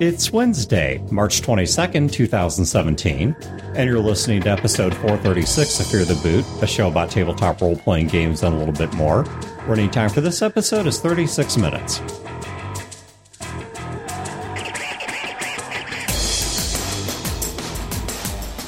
It's Wednesday, March 22nd, 2017, and you're listening to episode 436 of Fear the Boot, a show about tabletop role playing games and a little bit more. Running time for this episode is 36 minutes.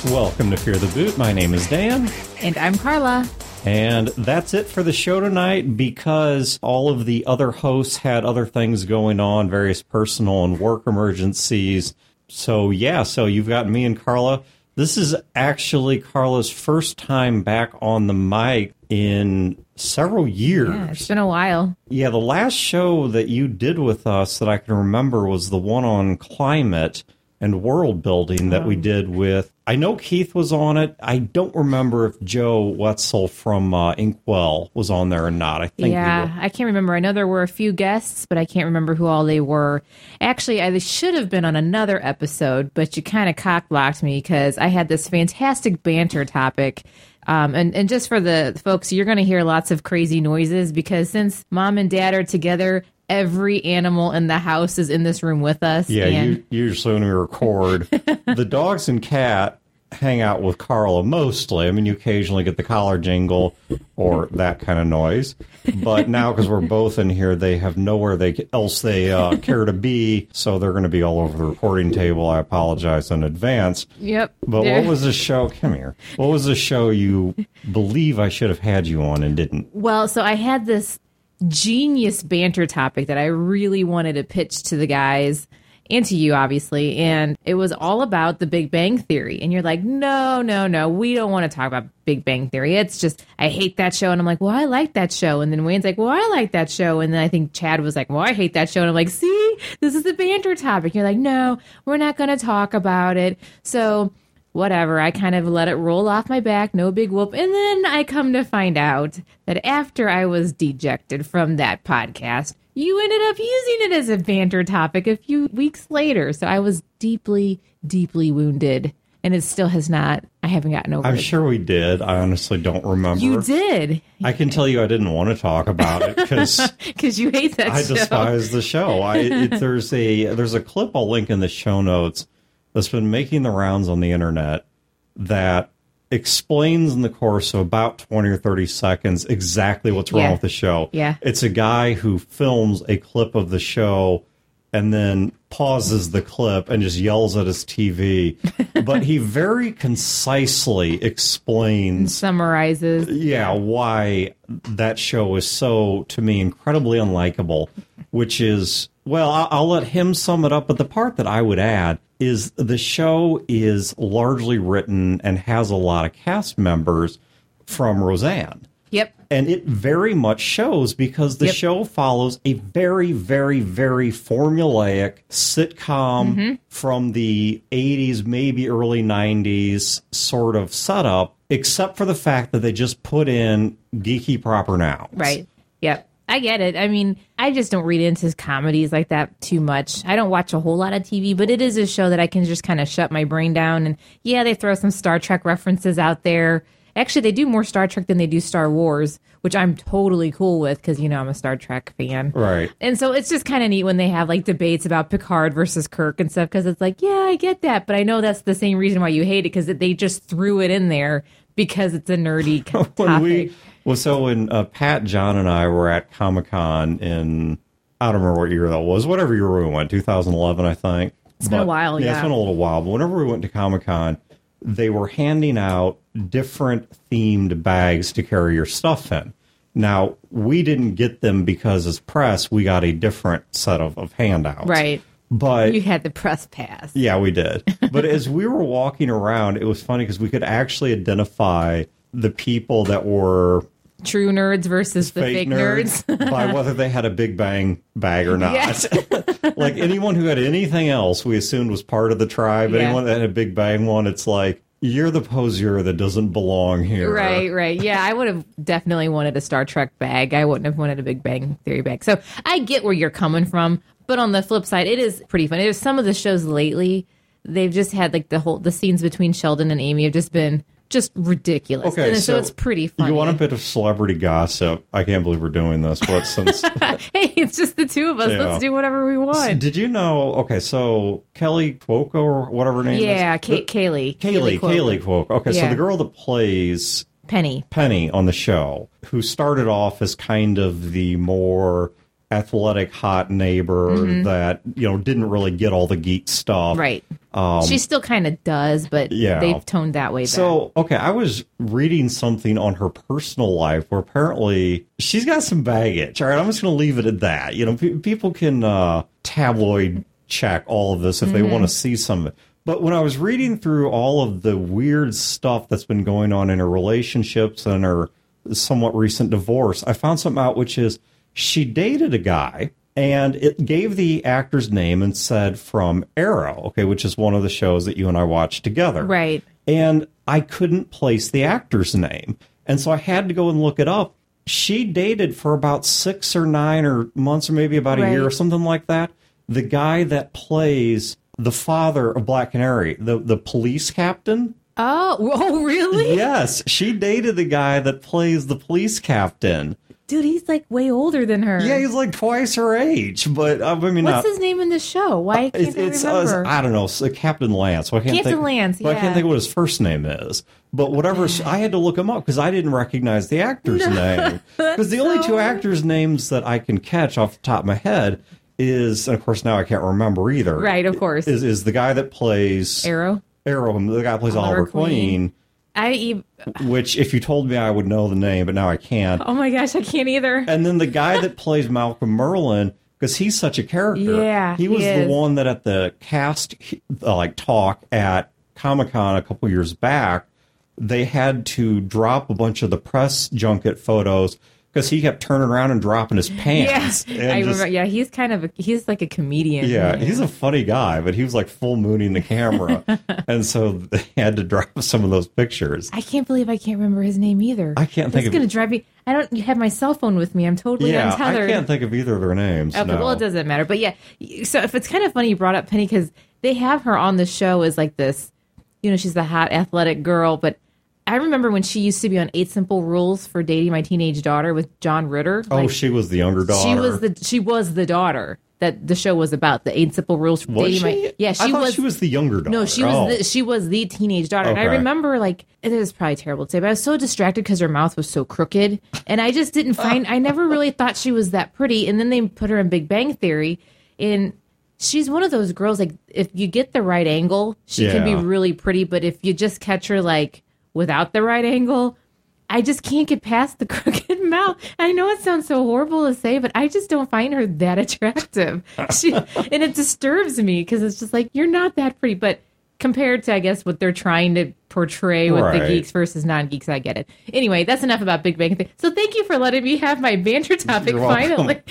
Welcome to Fear the Boot. My name is Dan. And I'm Karla. And that's it for the show tonight because all of the other hosts had other things going on, various personal and work emergencies. So, yeah, so you've got me and Karla. This is actually Karla's first time back on the mic in several years. Yeah, it's been a while. Yeah, the last show that you did with us that I can remember was the one on climate and world building that we did with. I know Keith was on it. I don't remember if Joe Wetzel from uh, Inkwell was on there or not. I think. Yeah, I can't remember. I know there were a few guests, but I can't remember who all they were. Actually, I should have been on another episode, but you kind of cock blocked me because I had this fantastic banter topic. Um, and, and just for the folks, you're going to hear lots of crazy noises because since mom and dad are together, every animal in the house is in this room with us. Yeah, and you, usually when we record, the dogs and cat hang out with Karla mostly. I mean, you occasionally get the collar jingle or that kind of noise. But now, because we're both in here, they have nowhere they else they uh, care to be, so they're going to be all over the recording table. I apologize in advance. Yep. But There- what was the show? Come here. What was the show you believe I should have had you on and didn't? Well, so I had this genius banter topic that I really wanted to pitch to the guys and to you, obviously. And it was all about the Big Bang Theory. And you're like, no, no, no, we don't want to talk about Big Bang Theory. It's just, I hate that show. And I'm like, well, I like that show. And then Wayne's like, well, I like that show. And then I think Chad was like, well, I hate that show. And I'm like, see, this is the banter topic. You're like, no, we're not going to talk about it. So, whatever. I kind of let it roll off my back, no big whoop. And then I come to find out that after I was dejected from that podcast, you ended up using it as a banter topic a few weeks later. So I was deeply, deeply wounded. And it still has not, I haven't gotten over I'm it. sure we did. I honestly don't remember. You did, I can tell you I didn't want to talk about it because because you hate that I show. despise the show. I it, there's a there's a clip I'll link in the show notes that's been making the rounds on the internet that explains in the course of about 20 or 30 seconds exactly what's wrong Yeah. with the show. Yeah. It's a guy who films a clip of the show and then pauses the clip and just yells at his TV. but he very concisely explains Summarizes. yeah, why that show is so to me incredibly unlikable. Which is well, I'll, I'll let him sum it up. But the part that I would add is the show is largely written and has a lot of cast members from Roseanne. Yep. And it very much shows because the Yep. show follows a very, very, very formulaic sitcom Mm-hmm. from the 80s, maybe early 90s sort of setup, except for the fact that they just put in geeky proper nouns. Right. Yep. I get it. I mean, I just don't read into comedies like that too much. I don't watch a whole lot of TV, but it is a show that I can just kind of shut my brain down. And yeah, they throw some Star Trek references out there. Actually, they do more Star Trek than they do Star Wars, which I'm totally cool with because, you know, I'm a Star Trek fan. Right. And so it's just kind of neat when they have like debates about Picard versus Kirk and stuff because it's like, yeah, I get that, but I know that's the same reason why you hate it because they just threw it in there because it's a nerdy topic. when we well so when uh, pat john and i were at comic-con in i don't remember what year that was whatever year we went 2011 i think it's been a while, yeah it's been a little while but whenever we went to comic-con they were handing out different themed bags to carry your stuff in now we didn't get them because as press we got a different set of, of handouts right. but You had the press pass. yeah, we did. But as we were walking around, it was funny because we could actually identify the people that were True nerds versus the fake, nerds. by whether they had a Big Bang bag or not. Yes. like anyone who had anything else, we assumed was part of the tribe. Yeah. Anyone that had a Big Bang one, it's like you're the posier that doesn't belong here. right, right. Yeah, I would have definitely wanted a Star Trek bag. I wouldn't have wanted a Big Bang Theory bag. So I get where you're coming from, but on the flip side, it is pretty funny. There's some of the shows lately, they've just had like the whole the scenes between Sheldon and Amy have just been just ridiculous. Okay, and so, so it's pretty funny. You want a bit of celebrity gossip? I can't believe we're doing this. But since hey, it's just the two of us. Yeah. Let's do whatever we want. did you know? Okay, so Kelly Cuoco or whatever her name yeah, is. Kate, Kaley. Kaley, Cuoco. Kaley Cuoco. Okay, so the girl that plays Penny. Penny on the show, who started off as kind of the more athletic, hot neighbor that you know didn't really get all the geek stuff. Mm-hmm. Right. she still kind of does, but Um, Yeah. they've toned that way back. So, okay, I was reading something on her personal life where apparently she's got some baggage. All right, I'm just going to leave it at that. You know, pe- people can uh, tabloid check all of this if they want to see some of it. But when I was reading through all of the weird stuff that's been going on in her relationships and her somewhat recent divorce, I found something out which is she dated a guy and it gave the actor's name and said from Arrow, okay, which is one of the shows that you and I watched together right. and I couldn't place the actor's name. And so I had to go and look it up. She dated for about six or nine or months or maybe about a year or something like that. The guy that plays the father of Black Canary, the, the police captain. Oh, oh, really? Yes, she dated the guy that plays the police captain. Dude, he's like way older than her. Yeah, he's like twice her age, but uh, I mean, What's not, his name in the show? Why can't it's, I it's remember? uh, I don't know, uh, Captain Lance. So I can't Captain think, Lance, but I can't think what his first name is. But whatever, I had to look him up because I didn't recognize the actor's name. Because the only two so- actors' names that I can catch off the top of my head is, and of course now I can't remember either. Right, of course. Is is the guy that plays Arrow. Arrow, the guy that plays Oliver Oliver Queen. I ev- Which, if you told me, I would know the name, but now I can't. oh my gosh, I can't either. And then the guy that plays Malcolm Merlyn, because he's such a character. Yeah, he was he the one that at the cast like talk at Comic Con a couple years back, they had to drop a bunch of the press junket photos because he kept turning around and dropping his pants. Yeah, and I just- remember. Yeah, he's kind of a, he's like a comedian. Yeah, he's a funny guy, but he was like full mooning the camera, and so they had to drop some of those pictures. I can't believe I can't remember his name either. I can't think It's going to drive me. I don't have my cell phone with me. I'm totally Yeah, I can't think of either of their names. Okay, no. well, it doesn't matter. But yeah, so if it's kind of funny you brought up Penny because they have her on the show as like this, you know, she's the hot athletic girl. But I remember when she used to be on Eight Simple Rules for dating my teenage daughter with John Ritter. Oh, Like, she was the younger daughter. she was the she was the daughter that the show was about. The Eight Simple Rules for Was dating she? my yeah. She I thought was she was the younger daughter. no, she was Oh. the, she was the teenage daughter, and I remember like it is probably terrible to say, but I was so distracted because her mouth was so crooked, and I just didn't find. I never really thought she was that pretty, and then they put her in Big Bang Theory, and she's one of those girls like if you get the right angle, she can be really pretty, but if you just catch her like without the right angle. I just can't get past the crooked mouth. I know it sounds so horrible to say, but I just don't find her that attractive. She, and it disturbs me because it's just like you're not that pretty. But compared to, I guess, what they're trying to portray with the geeks versus non-geeks, I get it. Anyway, that's enough about Big Bang Theory. So thank you for letting me have my banter topic finally.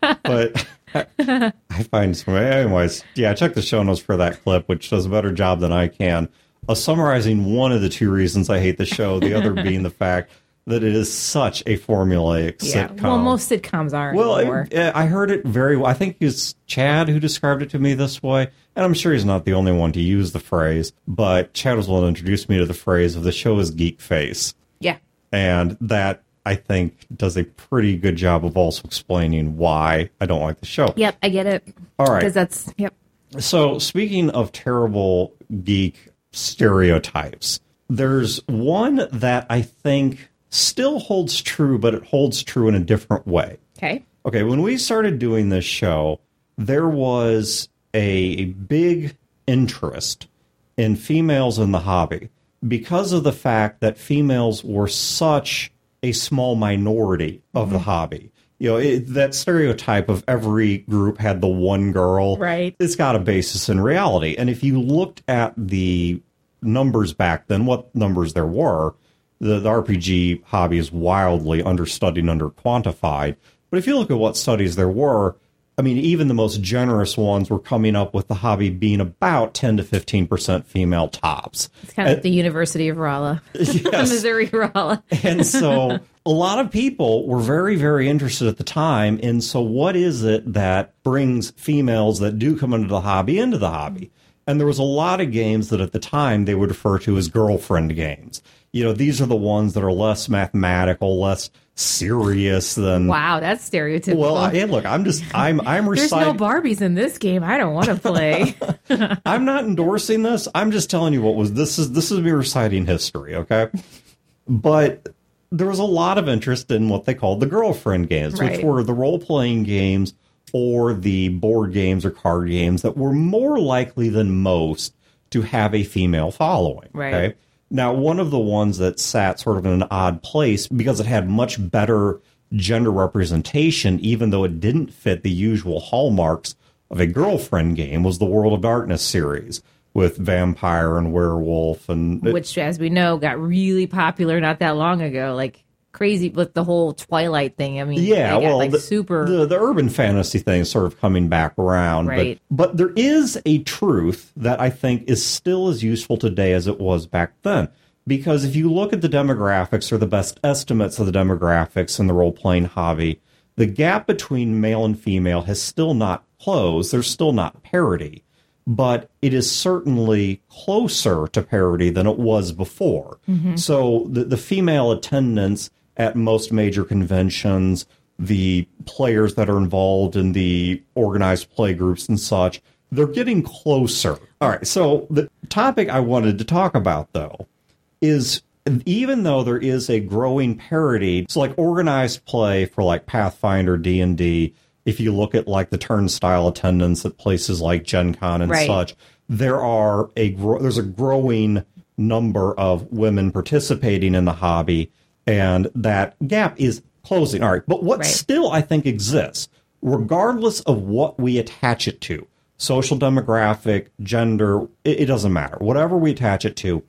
but I find some. Anyways, yeah, check the show notes for that clip, which does a better job than I can of summarizing one of the two reasons I hate the show. The other being the fact that it is such a formulaic yeah. sitcom. Well, most sitcoms are Well, it- I heard it very well. I think it's Chad who described it to me this way, and I'm sure he's not the only one to use the phrase. But Chad was the one who introduced me to the phrase of the show is geek face, yeah. and that I think does a pretty good job of also explaining why I don't like the show. Yep, I get it. All right. Because that's yep. So, speaking of terrible geek stereotypes, there's one that I think still holds true, but it holds true in a different way. Okay. Okay, when we started doing this show, there was a big interest in females in the hobby because of the fact that females were such a small minority of the mm-hmm. hobby. You know, it, that stereotype of every group had the one girl. Right. It's got a basis in reality. And if you looked at the numbers back then, what numbers there were, the, the RPG hobby is wildly understudied and underquantified. But if you look at what studies there were, I mean, even the most generous ones were coming up with the hobby being about 10 to 15% female tops. It's kind of like the University of Rolla, Yes. Missouri Rolla. and so a lot of people were very, very interested at the time. And so, what is it that brings females that do come into the hobby into the hobby? And there was a lot of games that at the time they would refer to as girlfriend games. You know, these are the ones that are less mathematical, less serious than. Wow, that's stereotypical. Well, I, hey, look, I'm just I'm I'm reciting There's no. Barbies in this game. I don't want to play. I'm not endorsing this. I'm just telling you what was this is this is me reciting history, okay? But there was a lot of interest in what they called the girlfriend games, which were the role playing games or the board games or card games that were more likely than most to have a female following. Right. Okay. Now, one of the ones that sat sort of in an odd place because it had much better gender representation, even though it didn't fit the usual hallmarks of a girlfriend game, was the World of Darkness series with vampire and werewolf and which, as we know, got really popular not that long ago. Like crazy with the whole Twilight thing. I mean, Yeah, got, well, like the, super. the the urban fantasy thing is sort of coming back around, Right. but but there is a truth that I think is still as useful today as it was back then. Because if you look at the demographics or the best estimates of the demographics in the role playing hobby, the gap between male and female has still not closed. There's still not parity, but it is certainly closer to parity than it was before. Mm-hmm. So the, the female attendance at most major conventions, the players that are involved in the organized play groups and such, they're getting closer. All right. So the topic I wanted to talk about, though, is even though there is a growing parity, it's like organized play for like Pathfinder, D and D. If you look at like the turnstile attendance at places like Gen Con and Right. such, there are a gro- there's a growing number of women participating in the hobby, and that gap is closing. All right, but what Right. still I think exists, regardless of what we attach it to, social demographic, gender, it, it doesn't matter. Whatever we attach it to,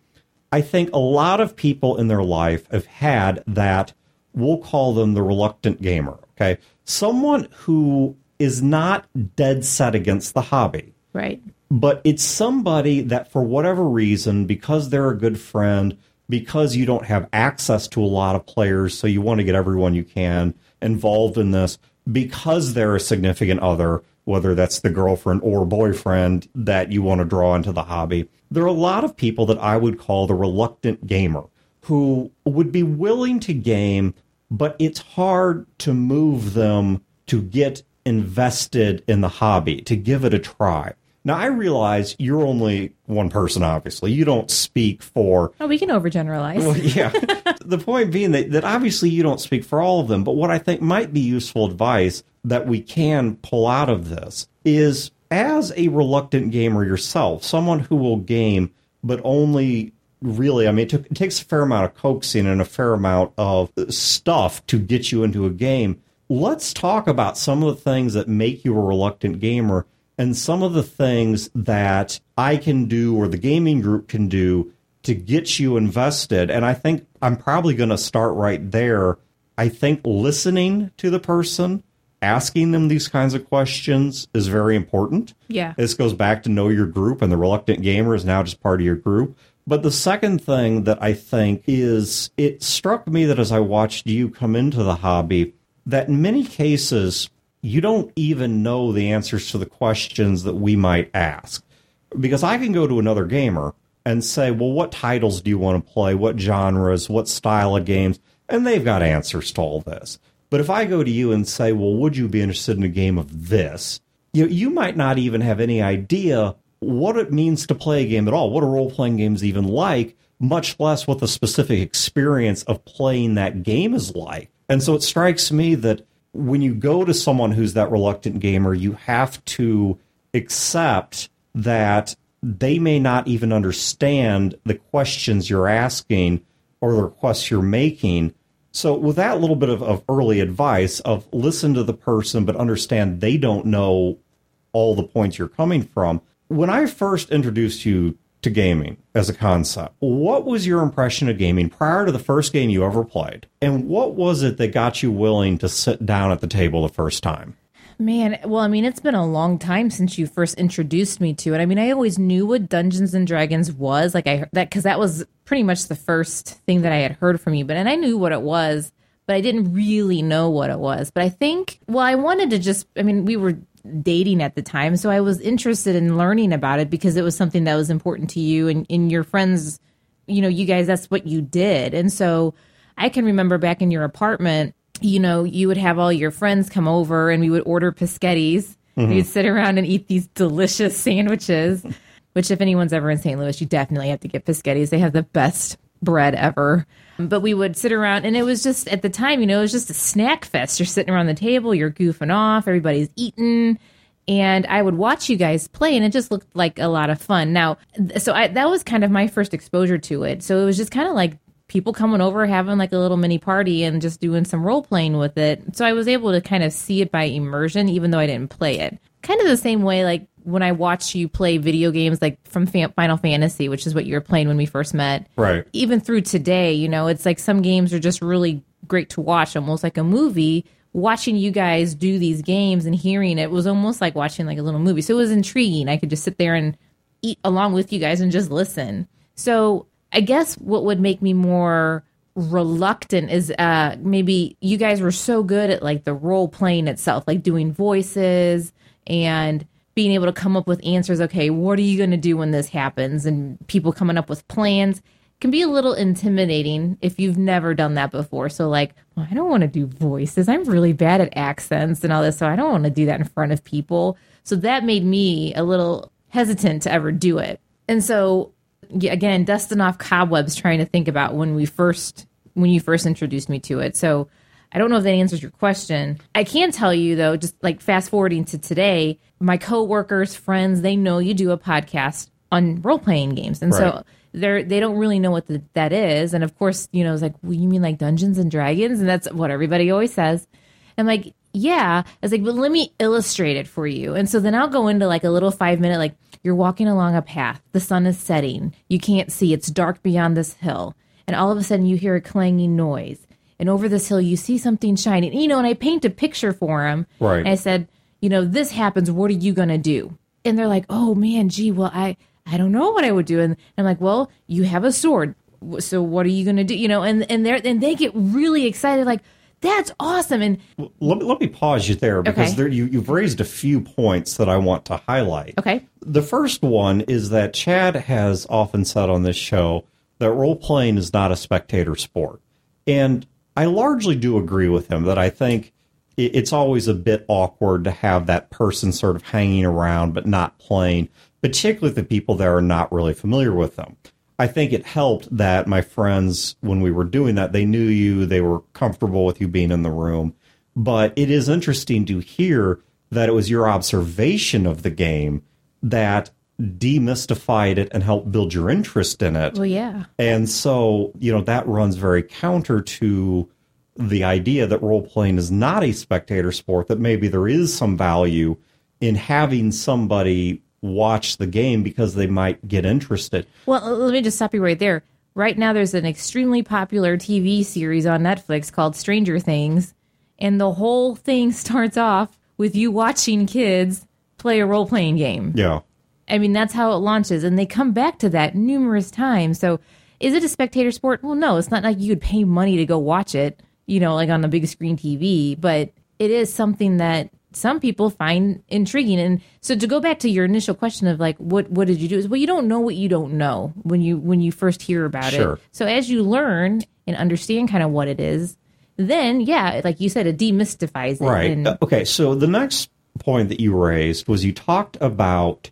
I think a lot of people in their life have had that, we'll call them the reluctant gamer, okay? Someone who is not dead set against the hobby, right. but it's somebody that for whatever reason, because they're a good friend, because you don't have access to a lot of players, so you want to get everyone you can involved in this, because they're a significant other, whether that's the girlfriend or boyfriend that you want to draw into the hobby. There are a lot of people that I would call the reluctant gamer who would be willing to game, but it's hard to move them to get invested in the hobby, to give it a try. Now, I realize you're only one person, obviously. You don't speak for Oh, we can overgeneralize. well, yeah. the point being that, that obviously you don't speak for all of them, but what I think might be useful advice that we can pull out of this is as a reluctant gamer yourself, someone who will game, but only really, I mean, it, took, it takes a fair amount of coaxing and a fair amount of stuff to get you into a game. Let's talk about some of the things that make you a reluctant gamer and some of the things that I can do or the gaming group can do to get you invested. And I think I'm probably going to start right there. I think listening to the person, asking them these kinds of questions is very important. Yeah. This goes back to know your group, and the reluctant gamer is now just part of your group. But the second thing that I think is it struck me that as I watched you come into the hobby, that in many cases, you don't even know the answers to the questions that we might ask. Because I can go to another gamer and say, well, what titles do you want to play? What genres? What style of games? And they've got answers to all this. But if I go to you and say, well, would you be interested in a game of this? You, you might not even have any idea what it means to play a game at all, what a role playing game is even like, much less what the specific experience of playing that game is like. And so it strikes me that when you go to someone who's that reluctant gamer, you have to accept that they may not even understand the questions you're asking or the requests you're making. So, with that little bit of, of early advice of listen to the person, but understand they don't know all the points you're coming from. When I first introduced you to gaming as a concept, what was your impression of gaming prior to the first game you ever played? And what was it that got you willing to sit down at the table the first time? Man, well, I mean, it's been a long time since you first introduced me to it. I mean, I always knew what Dungeons and Dragons was, like I that because that was pretty much the first thing that I had heard from you. But and I knew what it was, but I didn't really know what it was. But I think, well, I wanted to just, I mean, we were dating at the time. So I was interested in learning about it because it was something that was important to you and, and your friends, you know, you guys, that's what you did. And so I can remember back in your apartment, you know, you would have all your friends come over and we would order Pischettis. Mm-hmm. We'd sit around and eat these delicious sandwiches, which if anyone's ever in St. Louis, you definitely have to get Pischettis. They have the best bread ever. But we would sit around, and it was just at the time, you know, it was just a snack fest. You're sitting around the table, you're goofing off, everybody's eating, and I would watch you guys play, and it just looked like a lot of fun. Now, so I, that was kind of my first exposure to it. So it was just kind of like people coming over, having like a little mini party, and just doing some role playing with it. So I was able to kind of see it by immersion, even though I didn't play it. Kind of the same way, like when I watch you play video games, like from Final Fantasy, which is what you were playing when we first met Right. even through today, you know, it's like some games are just really great to watch, almost like a movie. Watching you guys do these games and hearing it was almost like watching like a little movie. So it was intriguing. I could just sit there and eat along with you guys and just listen. So I guess what would make me more reluctant is uh maybe you guys were so good at like the role playing itself, like doing voices and being able to come up with answers. Okay, what are you going to do when this happens? And people coming up with plans can be a little intimidating if you've never done that before. So, like, well, I don't want to do voices. I'm really bad at accents and all this. So, I don't want to do that in front of people. So, that made me a little hesitant to ever do it. And so, again, dusting off cobwebs, trying to think about when we first, when you first introduced me to it. So, I don't know if that answers your question. I can tell you though, just like fast forwarding to today, my coworkers, friends, they know you do a podcast on role playing games, and Right. so they're they don't really know what the, that is. And of course, you know, it's like, well, you mean like Dungeons and Dragons, and that's what everybody always says. I'm like, yeah. I was like, but let me illustrate it for you. And so then I'll go into like a little five minute, like you're walking along a path, the sun is setting, you can't see, it's dark beyond this hill, and all of a sudden you hear a clanging noise. And over this hill you see something shining. You know and i paint a picture for him Right. and i said you know this happens. What are you going to do? And they're like oh man gee well i i don't know what i would do. And i'm like well you have a sword. So what are you going to do? You know and and they're and they get really excited like that's awesome and Let, me- let me pause you there because Okay. there, you, you've raised a few points that I want to highlight. okay The first one is that Chad has often said on this show that role playing is not a spectator sport. And I largely do agree with him that I think it- it's always a bit awkward to have that person sort of hanging around but not playing, particularly the people that are not really familiar with them. I think it helped that my friends, when we were doing that, they knew you, they were comfortable with you being in the room. But it is interesting to hear that it was your observation of the game that demystified it and helped build your interest in it. well yeah And so, you know, that runs very counter to the idea that role playing is not a spectator sport, that maybe there is some value in having somebody watch the game because they might get interested. Well, let me just stop you right there. Right now, there's an extremely popular TV series on Netflix called Stranger Things, and the whole thing starts off with you watching kids play a role playing game. Yeah. I mean, that's how it launches, and they come back to that numerous times. So, is it a spectator sport? Well, no, it's not like you would pay money to go watch it, you know, like on the big screen TV, but it is something that some people find intriguing. And so to go back to your initial question of like what what did you do is well you don't know what you don't know when you when you first hear about Sure. it. So as you learn and understand kind of what it is, then yeah, like you said, it demystifies it. Right. And, Uh, okay. So the next point that you raised was you talked about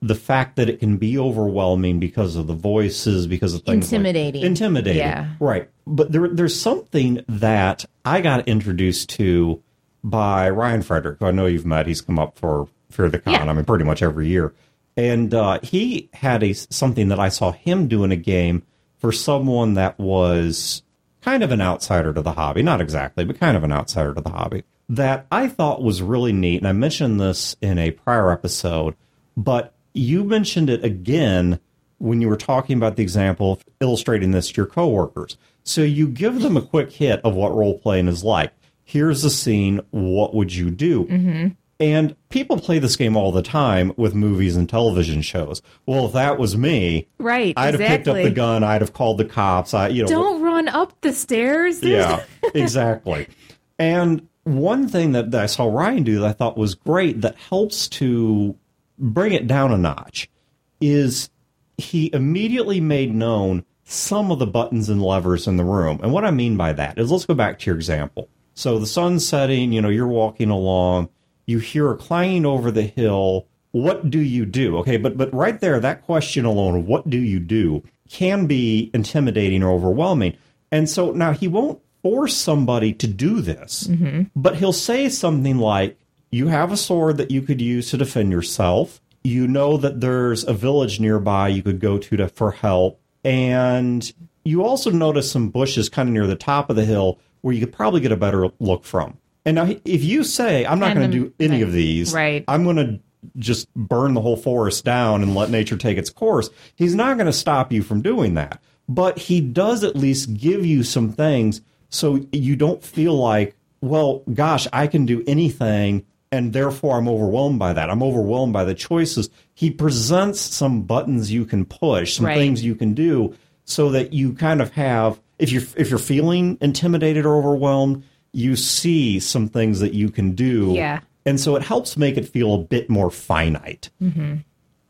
the fact that it can be overwhelming because of the voices, because of things like- Intimidating. intimidating. Yeah. Right. But there, there's something that I got introduced to by Ryan Frederick, who I know you've met. He's come up for Fear the Con. Yeah. I mean, pretty much every year. And uh, he had a something that I saw him do in a game for someone that was kind of an outsider to the hobby. Not exactly, but kind of an outsider to the hobby. That I thought was really neat. And I mentioned this in a prior episode, but you mentioned it again when you were talking about the example of illustrating this to your coworkers. So you give them a quick hit of what role playing is like. Here's a scene. What would you do? Mm-hmm. And people play this game all the time with movies and television shows. Well, if that was me, right. I'd have picked up the gun. I'd have called the cops. I, you know, Don't run up the stairs. There's- yeah, exactly. And one thing that, that I saw Ryan do that I thought was great that helps to bring it down a notch is he immediately made known some of the buttons and levers in the room. And what I mean by that is let's go back to your example. So the sun's setting, you know, you're walking along, you hear a clanging over the hill. What do you do? Okay, but but right there, that question alone, what do you do, can be intimidating or overwhelming. And so now he won't force somebody to do this, mm-hmm. but he'll say something like, You have a sword that you could use to defend yourself. You know that there's a village nearby you could go to, to for help. And you also notice some bushes kind of near the top of the hill where you could probably get a better look from. And now, if you say, I'm not going to do any of these, right. I'm going to just burn the whole forest down and let nature take its course. He's not going to stop you from doing that. But he does at least give you some things so you don't feel like, well, gosh, I can do anything and therefore I'm overwhelmed by that. I'm overwhelmed by the choices. He presents some buttons you can push, some Right. things you can do so that you kind of have if you're if you're feeling intimidated or overwhelmed, you see some things that you can do. Yeah. And so it helps make it feel a bit more finite. Mm-hmm.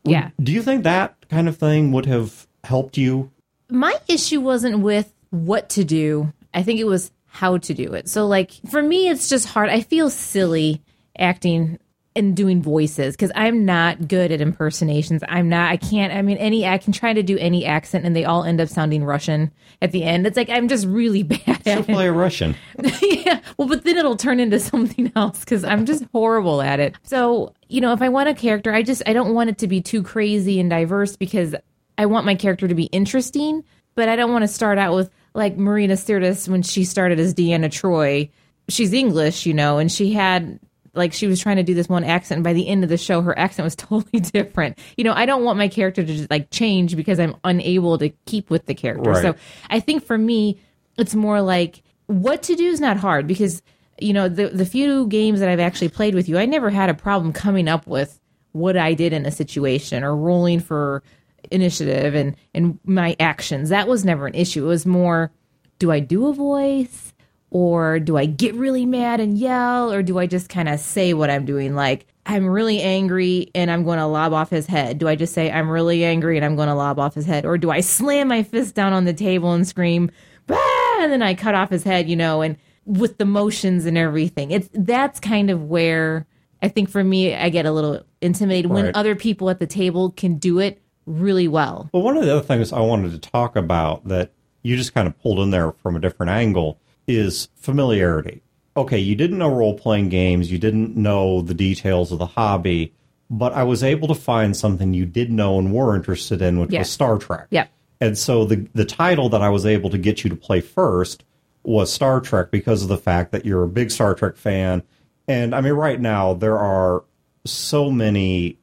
Yeah. Do you think that kind of thing would have helped you? my issue wasn't with what to do. I think it was how to do it. So, like, for me, it's just hard. I feel silly acting and doing voices because I'm not good at impersonations. I'm not, I can't, I mean, any, I can try to do any accent and they all end up sounding Russian at the end. It's like, I'm just really bad at it. play a Russian. yeah. Well, but then it'll turn into something else because I'm just horrible at it. So, you know, if I want a character, I just I don't want it to be too crazy and diverse because I want my character to be interesting, but I don't want to start out with like Marina Sirtis when she started as Deanna Troi. She's English, you know, and she had like she was trying to do this one accent and by the end of the show her accent was totally different. You know, I don't want my character to just like change because I'm unable to keep with the character. Right. So I think for me, it's more like what to do is not hard because you know the the few games that I've actually played with you, I never had a problem coming up with what I did in a situation or rolling for initiative and and my actions. That was never an issue. It was more, do I do a voice or do I get really mad and yell or do I just kind of say what I'm doing like I'm really angry and I'm going to lob off his head. Do I just say I'm really angry and I'm going to lob off his head or do I slam my fist down on the table and scream bah! and then I cut off his head, you know, and with the motions and everything. It's that's kind of where I think for me I get a little intimidated when other people at the table can do it really well. Well, one of the other things I wanted to talk about that you just kind of pulled in there from a different angle is familiarity. Okay, you didn't know role playing games, you didn't know the details of the hobby, but I was able to find something you did know and were interested in, which Yeah. was Star Trek. Yep. And so the the title that I was able to get you to play first was Star Trek because of the fact that you're a big Star Trek fan. And I mean, right now there are so many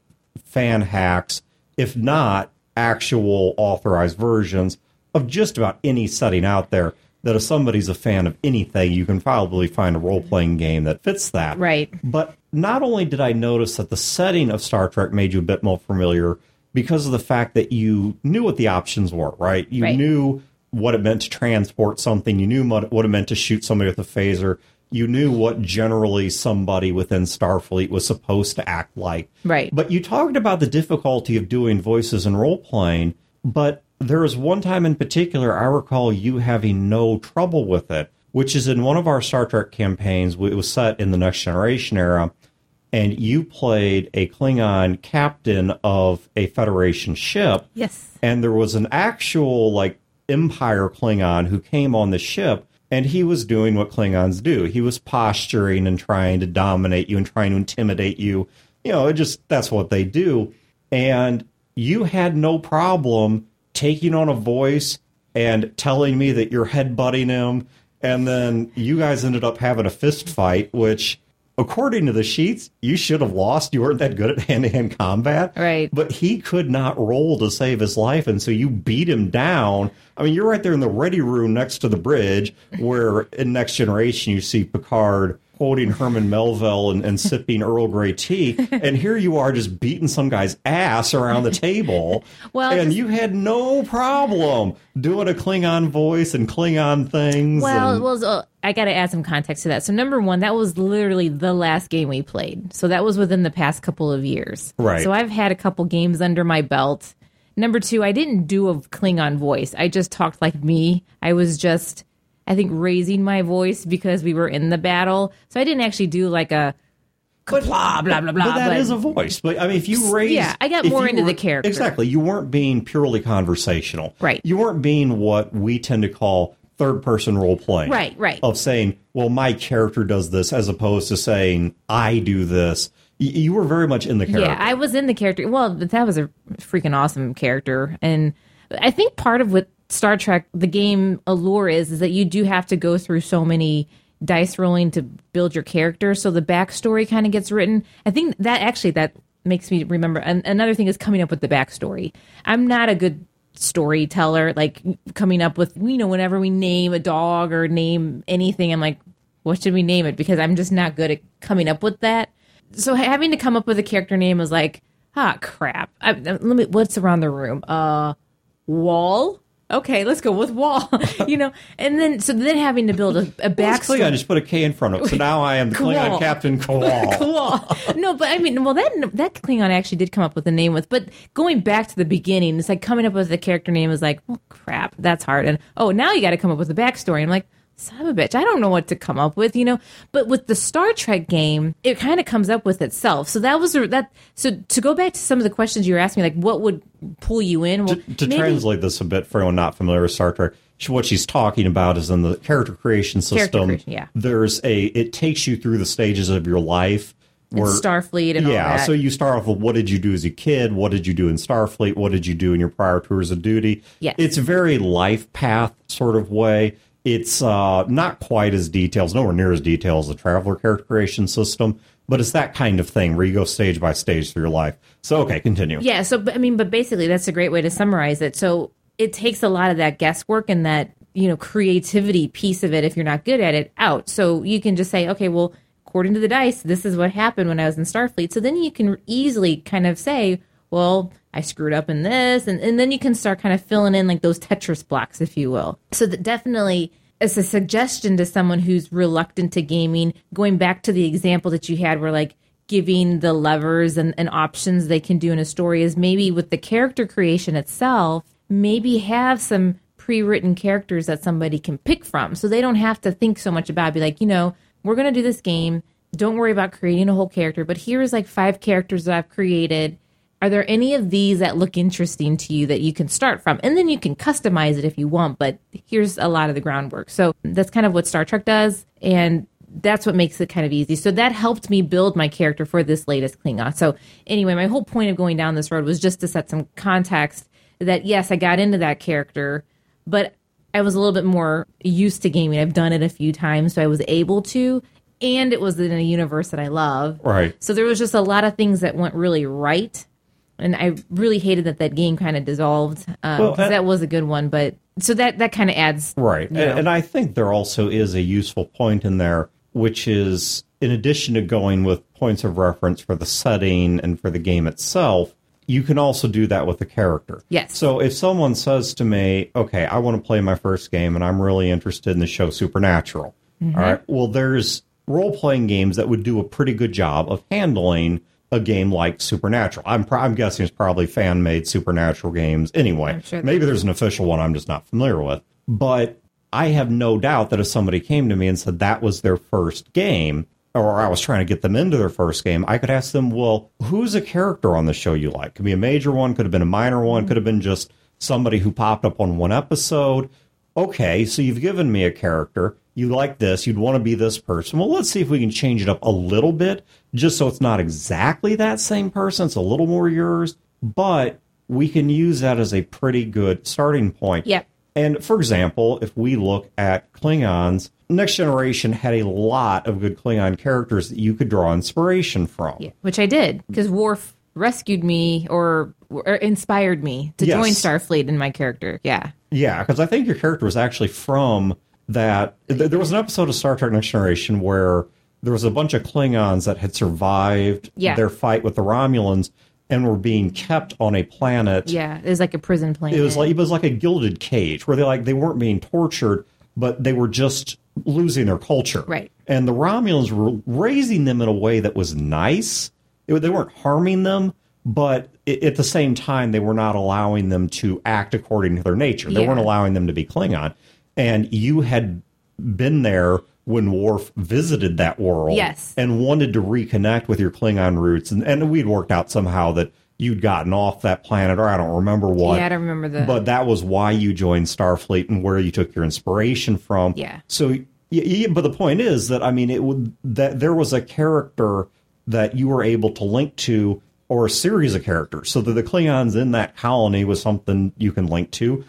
fan hacks, if not actual authorized versions of just about any setting out there. That if somebody's a fan of anything, you can probably find a role playing game that fits that. Right. But not only did I notice that the setting of Star Trek made you a bit more familiar because of the fact that you knew what the options were, right? You Right. knew what it meant to transport something, you knew what what it meant to shoot somebody with a phaser, you knew what generally somebody within Starfleet was supposed to act like. Right. But you talked about the difficulty of doing voices and role playing, but there was one time in particular I recall you having no trouble with it, which is in one of our Star Trek campaigns. It was set in the Next Generation era, and you played a Klingon captain of a Federation ship. Yes. And there was an actual, like, Empire Klingon who came on the ship, and he was doing what Klingons do. He was posturing and trying to dominate you and trying to intimidate you. You know, it just, that's what they do. And you had no problem taking on a voice and telling me that you're headbutting him. And then you guys ended up having a fist fight, which, according to the sheets, you should have lost. You weren't that good at hand to hand combat. Right. But he could not roll to save his life. And so you beat him down. I mean, you're right there in the ready room next to the bridge, where in Next Generation you see Picard quoting Herman Melville and, and sipping Earl Grey tea. And here you are just beating some guy's ass around the table. Well, and just- you had no problem doing a Klingon voice and Klingon things. Well, and- well, so I got to add some context to that. So, number one, that was literally the last game we played. So, that was within the past couple of years. Right. So, I've had a couple games under my belt. Number two, I didn't do a Klingon voice. I just talked like me. I was just, I think, raising my voice because we were in the battle. So, I didn't actually do like a blah, blah, blah, blah. But that but- is a voice. But I mean, if you raise, Yeah, I got more into were- the character. Exactly, you weren't being purely conversational. Right. You weren't being what we tend to call third person role playing. Right, right. Of saying, well, my character does this, as opposed to saying, I do this. Y- You were very much in the character. Yeah, I was in the character. Well, that was a freaking awesome character, and I think part of what Star Trek, the game allure is, is that you do have to go through so many dice rolling to build your character, so the backstory kind of gets written. I think that actually that makes me remember. And another thing is coming up with the backstory. I'm not a good storyteller, like coming up with you know whenever we name a dog or name anything, I'm like, what should we name it? Because I'm just not good at coming up with that so having to come up with a character name was like, ah, crap. I, let me. What's around the room? Uh, wall. Okay, let's go with wall. you know, and then so then having to build a, a Well, backstory. Klingon. Just put a K in front of it. So now I am the Klingon Kowal. Captain Kowal. Cool. No, but I mean, well, that that Klingon actually did come up with a name with, but going back to the beginning, it's like coming up with a character name is like, well, crap, that's hard. And oh, now you got to come up with a backstory. I'm like, son of a bitch, I don't know what to come up with, you know. But with the Star Trek game, it kind of comes up with itself. So that was that. So to go back to some of the questions you were asking, like what would pull you in? Well, to maybe- translate this a bit for anyone not familiar with Star Trek, what she's talking about is in the character creation system. creation, yeah. There's a it takes you through the stages of your life. and Starfleet and all yeah, so you start off with what did you do as a kid? What did you do in Starfleet? What did you do in your prior tours of duty? Yes. It's a very life path sort of way. It's uh, not quite as detailed, nowhere near as detailed as the Traveller character creation system, but it's that kind of thing where you go stage by stage through your life. So, okay, continue. Yeah, so I mean, but basically, that's a great way to summarize it. So it takes a lot of that guesswork and that you know creativity piece of it. If you're not good at it, out. So you can just say, okay, well, according to the dice, this is what happened when I was in Starfleet. So then you can easily kind of say, well, I screwed up in this, and and then you can start kind of filling in like those Tetris blocks, if you will. So that definitely. It's a suggestion to someone who's reluctant to gaming. Going back to the example that you had, where like giving the levers and, and options they can do in a story is maybe with the character creation itself, maybe have some pre-written characters that somebody can pick from so they don't have to think so much about it. be like you know we're going to do this game don't worry about creating a whole character but here's like five characters that i've created are there any of these that look interesting to you that you can start from and then you can customize it if you want but here's a lot of the groundwork so that's kind of what star trek does and that's what makes it kind of easy so that helped me build my character for this latest klingon so anyway my whole point of going down this road was just to set some context that yes i got into that character but I was a little bit more used to gaming. I've done it a few times, so I was able to. And it was in a universe that I love. Right. So there was just a lot of things that went really right. And I really hated that that game kind of dissolved. Um, Well, 'cause and- that was a good one. But so that, that kind of adds. Right. And, and I think there also is a useful point in there, which is in addition to going with points of reference for the setting and for the game itself, you can also do that with the character. Yes. So if someone says to me, okay, I want to play my first game and I'm really interested in the show Supernatural. Mm-hmm. all right. Well, there's role playing games that would do a pretty good job of handling a game like Supernatural. I'm, pro- I'm guessing it's probably fan made Supernatural games anyway. sure Maybe there's an official one I'm just not familiar with. But I have no doubt that if somebody came to me and said that was their first game, or I was trying to get them into their first game, I could ask them, well, who's a character on the show you like? Could be a major one, could have been a minor one, could have been just somebody who popped up on one episode. Okay, so you've given me a character. You like this. You'd want to be this person. Well, let's see if we can change it up a little bit, just so it's not exactly that same person. It's a little more yours, but we can use that as a pretty good starting point. Yep. And for example, if we look at Klingons, Next Generation had a lot of good Klingon characters that you could draw inspiration from. Yeah, which I did because Worf rescued me or, or inspired me to Yes. join Starfleet in my character. Yeah. Yeah, because I think your character was actually from that. th- There was an episode of Star Trek Next Generation where there was a bunch of Klingons that had survived Yeah. their fight with the Romulans and were being kept on a planet. Yeah. It was like a prison planet. It was like it was like a gilded cage where they like they weren't being tortured, but they were just losing their culture. Right. And the Romulans were raising them in a way that was nice. It- they weren't harming them, but i- at the same time, they were not allowing them to act according to their nature. They Yeah. weren't allowing them to be Klingon. And you had been there when Worf visited that world Yes. and wanted to reconnect with your Klingon roots. And, and we'd worked out somehow that you'd gotten off that planet, or I don't remember what. Yeah, I don't remember the. But that was why you joined Starfleet and where you took your inspiration from. Yeah. So, y- y- but the point is that I mean, it would that there was a character that you were able to link to, or a series of characters, so that the Klingons in that colony was something you can link to.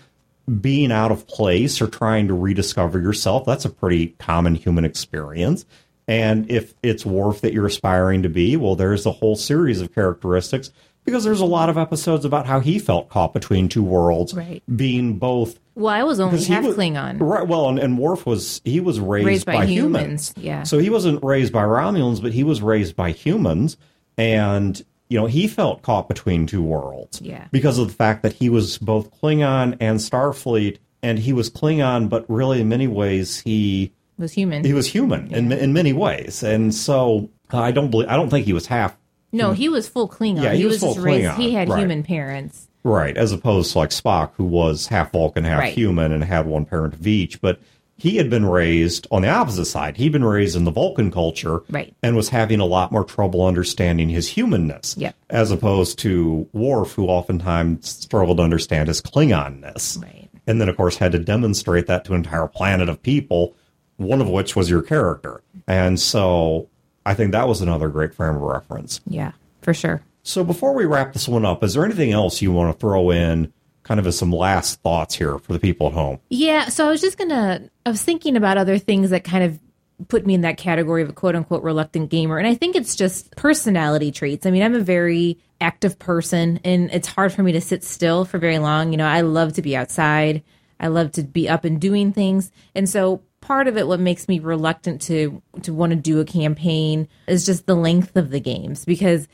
Being out of place or trying to rediscover yourself, that's a pretty common human experience. And if it's Worf that you're aspiring to be, well, there's a whole series of characteristics because there's a lot of episodes about how he felt caught between two worlds, Right. being both well, I was only half was- Klingon. Right. Well, and, and Worf was he was raised, Raised by by, humans, yeah. So he wasn't raised by Romulans, but he was raised by humans, and you know he felt caught between two worlds. Yeah. Because of the fact that he was both Klingon and Starfleet, and he was Klingon, but really in many ways he Was human. he was human in in many ways, and so I don't believe I don't think he was half no, he was full Klingon. Yeah, he was just full raised. Klingon, He had right. human parents. Right, as opposed to like Spock, who was half Vulcan, half Right. human, and had one parent of each. But he had been raised on the opposite side. He'd been raised in the Vulcan culture, Right. and was having a lot more trouble understanding his humanness, Yep. as opposed to Worf, who oftentimes struggled to understand his Klingonness. Right. And then, of course, had to demonstrate that to an entire planet of people, one of which was your character. And so I think that was another great frame of reference. Yeah, for sure. So before we wrap this one up, is there anything else you want to throw in kind of as some last thoughts here for the people at home? Yeah, so I was just gonna. I was thinking about other things that kind of put me in that category of a quote unquote reluctant gamer, and I think it's just personality traits. I mean, I'm a very active person, and it's hard for me to sit still for very long. You know, I love to be outside. I love to be up and doing things, and so part of it what makes me reluctant to to want to do a campaign is just the length of the games because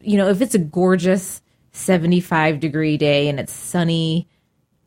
you know if it's a gorgeous 75 degree day and it's sunny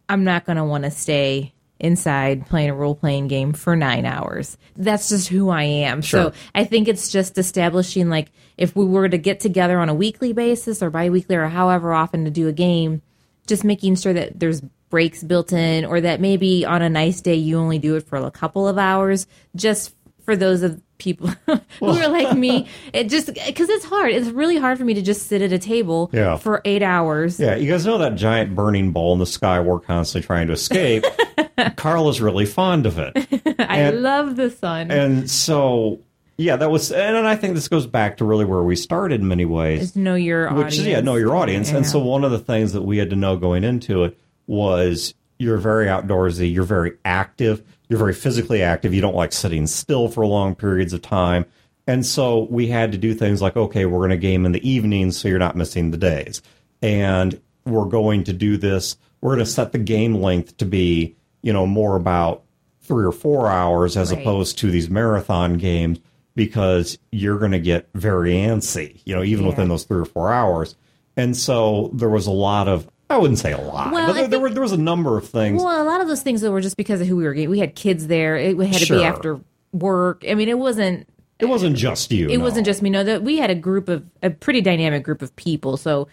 I'm not going to want to stay inside playing a role playing game for nine hours. That's just who I am. Sure. So I think it's just establishing like if we were to get together on a weekly basis or bi weekly or however often to do a game, just making sure that there's breaks built in or that maybe on a nice day you only do it for a couple of hours just for those of people who are like me it just because it's hard it's really hard for me to just sit at a table Yeah. for eight hours Yeah, you guys know that giant burning ball in the sky we're constantly trying to escape. Karla is really fond of it. i And- love the sun And so, yeah, that was, and I think this goes back to really where we started in many ways. Just know your which audience. is yeah know your audience and so one of the things that we had to know going into it was you're very outdoorsy you're very active you're very physically active you don't like sitting still for long periods of time and so we had to do things like okay we're going to game in the evenings so you're not missing the days and we're going to do this we're going to set the game length to be you know more about three or four hours as Right. opposed to these marathon games because you're going to get very antsy, you know, even Yeah. within those three or four hours. And so there was a lot of, I wouldn't say a lot, Well, but there, there were there was a number of things. Well, a lot of those things that were just because of who we were getting. We had kids there. It had to Sure. be after work. I mean, it wasn't. it wasn't just you. It no. wasn't just me. No, that we had a group of a pretty dynamic group of people. So,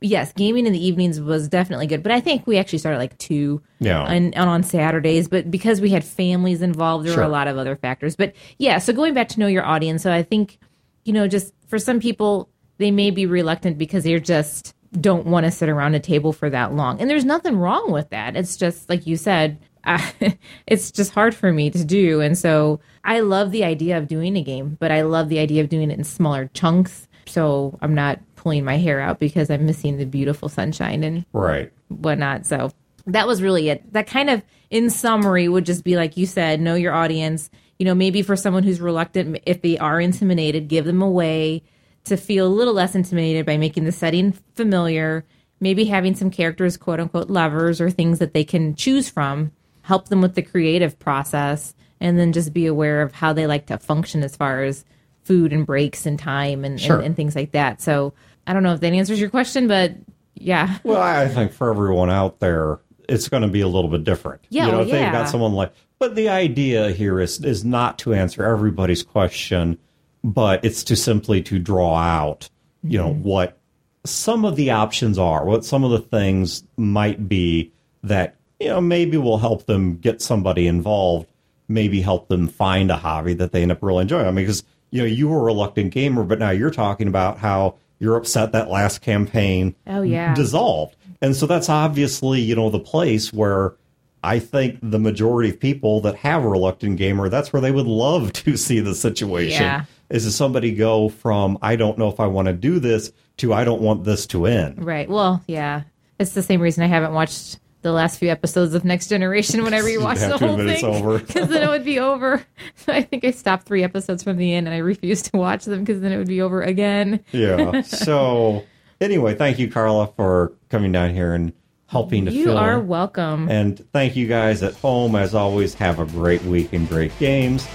yes, gaming in the evenings was definitely good. But I think we actually started like two, Yeah. and, and on Saturdays. But because we had families involved, there Sure. were a lot of other factors. But yeah, so going back to know your audience. So I think, you know, just for some people, they may be reluctant because they're just don't want to sit around a table for that long. And there's nothing wrong with that. It's just like you said, I, it's just hard for me to do. And so I love the idea of doing a game, but I love the idea of doing it in smaller chunks. So I'm not pulling my hair out because I'm missing the beautiful sunshine and right. whatnot. So that was really it. That kind of, in summary, would just be like you said, know your audience. You know, maybe for someone who's reluctant, if they are intimidated, give them a way to feel a little less intimidated by making the setting familiar. Maybe having some characters, quote unquote, lovers or things that they can choose from, help them with the creative process, and then just be aware of how they like to function as far as food and breaks and time and, Sure. and, and things like that. So I don't know if that answers your question, but yeah. Well, I think for everyone out there, it's going to be a little bit different. Yeah, you know, well, if they've got someone like But the idea here is is not to answer everybody's question, but it's to simply to draw out, you know, mm-hmm. what some of the options are, what some of the things might be that you know maybe will help them get somebody involved, maybe help them find a hobby that they end up really enjoying. I mean, because you know you were a reluctant gamer, but now you're talking about how you're upset that last campaign Oh, yeah. dissolved, and so that's obviously you know the place where. I think the majority of people that have a reluctant gamer, that's where they would love to see the situation. Yeah. Is somebody go from I don't know if I want to do this to I don't want this to end. Right. Well, yeah. It's the same reason I haven't watched the last few episodes of Next Generation when I rewatched the whole thing. Because then it would be over. I think I stopped three episodes from the end and I refused to watch them because then it would be over again. Yeah. So anyway, thank you, Karla, for coming down here and helping to You fill are in. welcome. And thank you guys at home. As always, have a great week and great games.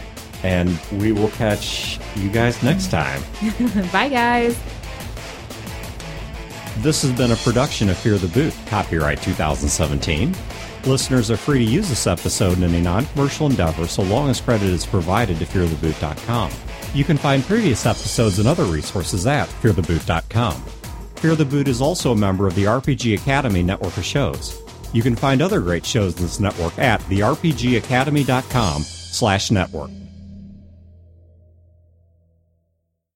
And we will catch you guys next time. Bye, guys. This has been a production of Fear the Boot, copyright 2017. Listeners are free to use this episode in any non commercial endeavor so long as credit is provided to feartheboot.com. You can find previous episodes and other resources at feartheboot.com. Fear the Boot is also a member of the RPG Academy network of shows. You can find other great shows in this network at therpgacademy.com slash network.